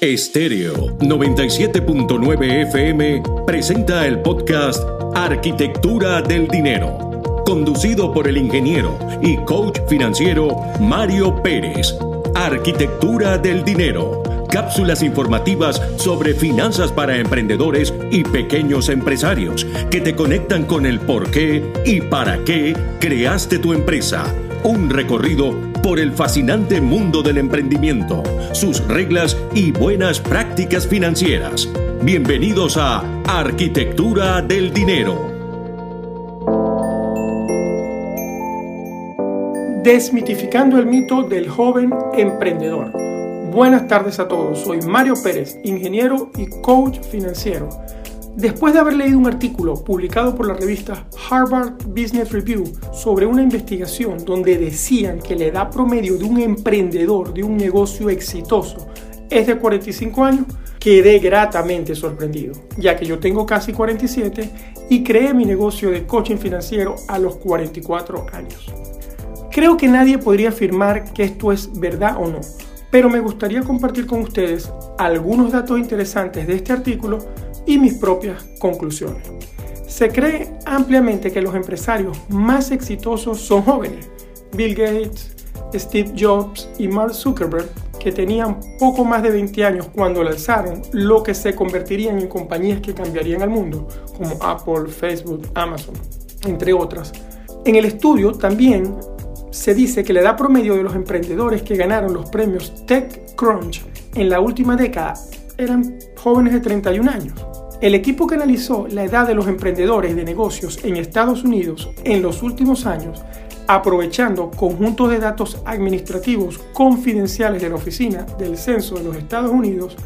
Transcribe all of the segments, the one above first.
Estéreo 97.9 FM presenta el podcast Arquitectura del Dinero, conducido por el ingeniero y coach financiero Mario Pérez. Arquitectura del Dinero, cápsulas informativas sobre finanzas para emprendedores y pequeños empresarios que te conectan con el por qué y para qué creaste tu empresa. Un recorrido por el fascinante mundo del emprendimiento, sus reglas y buenas prácticas financieras. Bienvenidos a Arquitectura del Dinero. Desmitificando el mito del joven emprendedor. Buenas tardes a todos, soy Mario Pérez, ingeniero y coach financiero. Después de haber leído un artículo publicado por la revista Harvard Business Review sobre una investigación donde decían que la edad promedio de un emprendedor de un negocio exitoso es de 45 años, quedé gratamente sorprendido, ya que yo tengo casi 47 y creé mi negocio de coaching financiero a los 44 años. Creo que nadie podría afirmar que esto es verdad o no, pero me gustaría compartir con ustedes algunos datos interesantes de este artículo y mis propias conclusiones. Se cree ampliamente que los empresarios más exitosos son jóvenes. Bill Gates, Steve Jobs y Mark Zuckerberg, que tenían poco más de 20 años cuando lanzaron lo que se convertirían en compañías que cambiarían al mundo, como Apple, Facebook, Amazon, entre otras. En el estudio también se dice que la edad promedio de los emprendedores que ganaron los premios TechCrunch en la última década eran jóvenes de 31 años. El equipo que analizó la edad de los emprendedores de negocios en Estados Unidos en los últimos años, aprovechando conjuntos de datos administrativos confidenciales de la Oficina del Censo de los Estados Unidos,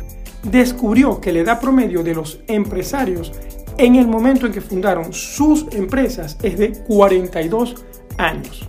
descubrió que la edad promedio de los empresarios en el momento en que fundaron sus empresas es de 42 años.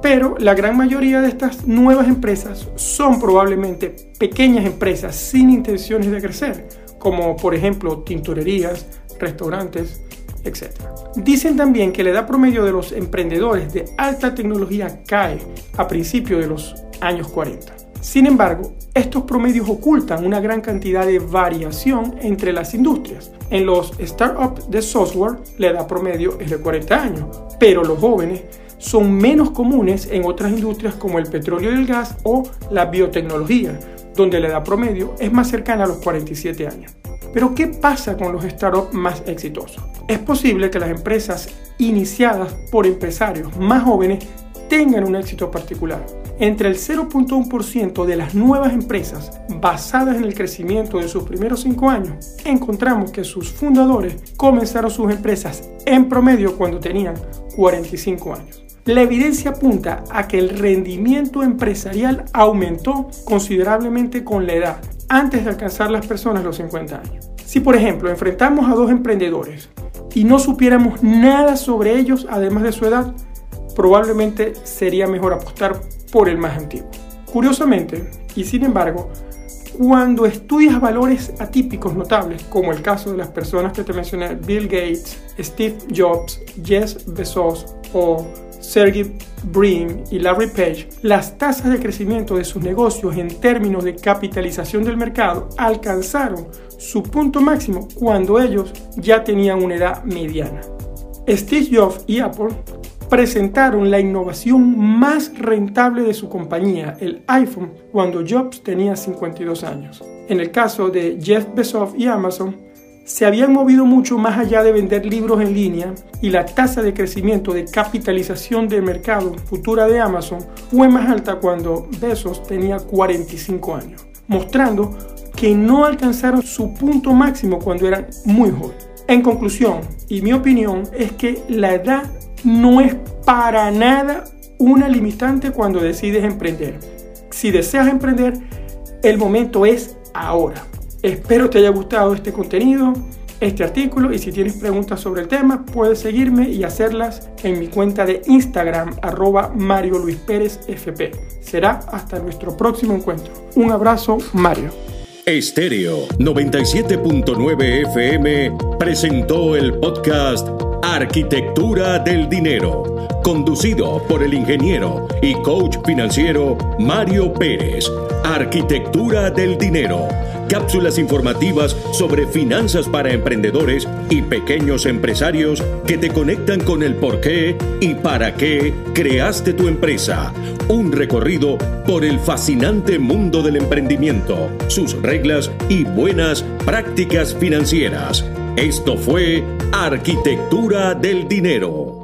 Pero la gran mayoría de estas nuevas empresas son probablemente pequeñas empresas sin intenciones de crecer, como por ejemplo tintorerías, restaurantes, etc. Dicen también que la edad promedio de los emprendedores de alta tecnología cae a principios de los años 40. Sin embargo, estos promedios ocultan una gran cantidad de variación entre las industrias. En los startups de software, la edad promedio es de 40 años, pero los jóvenes son menos comunes en otras industrias como el petróleo y el gas o la biotecnología, donde la edad promedio es más cercana a los 47 años. Pero ¿qué pasa con los startups más exitosos? Es posible que las empresas iniciadas por empresarios más jóvenes tengan un éxito particular. Entre el 0.1% de las nuevas empresas basadas en el crecimiento de sus primeros 5 años, encontramos que sus fundadores comenzaron sus empresas en promedio cuando tenían 45 años. La evidencia apunta a que el rendimiento empresarial aumentó considerablemente con la edad, antes de alcanzar las personas los 50 años. Si por ejemplo enfrentamos a dos emprendedores y no supiéramos nada sobre ellos además de su edad, probablemente sería mejor apostar por el más antiguo. Curiosamente, y sin embargo, cuando estudias valores atípicos notables, como el caso de las personas que te mencioné, Bill Gates, Steve Jobs, Jeff Bezos o Sergey Brin y Larry Page, las tasas de crecimiento de sus negocios en términos de capitalización del mercado alcanzaron su punto máximo cuando ellos ya tenían una edad mediana. Steve Jobs y Apple presentaron la innovación más rentable de su compañía, el iPhone, cuando Jobs tenía 52 años. En el caso de Jeff Bezos y Amazon, se habían movido mucho más allá de vender libros en línea y la tasa de crecimiento de capitalización de mercado futura de Amazon fue más alta cuando Bezos tenía 45 años, mostrando que no alcanzaron su punto máximo cuando eran muy jóvenes. En conclusión, y mi opinión es que la edad no es para nada una limitante cuando decides emprender. Si deseas emprender, el momento es ahora. Espero te haya gustado este contenido, este artículo y si tienes preguntas sobre el tema puedes seguirme y hacerlas en mi cuenta de Instagram arroba Mario Luis Pérez FP. Será hasta nuestro próximo encuentro. Un abrazo, Mario. Estéreo 97.9 FM presentó el podcast Arquitectura del Dinero, conducido por el ingeniero y coach financiero Mario Pérez. Arquitectura del Dinero cápsulas informativas sobre finanzas para emprendedores y pequeños empresarios que te conectan con el por qué y para qué creaste tu empresa. Un recorrido por el fascinante mundo del emprendimiento, sus reglas y buenas prácticas financieras. Esto fue Arquitectura del Dinero.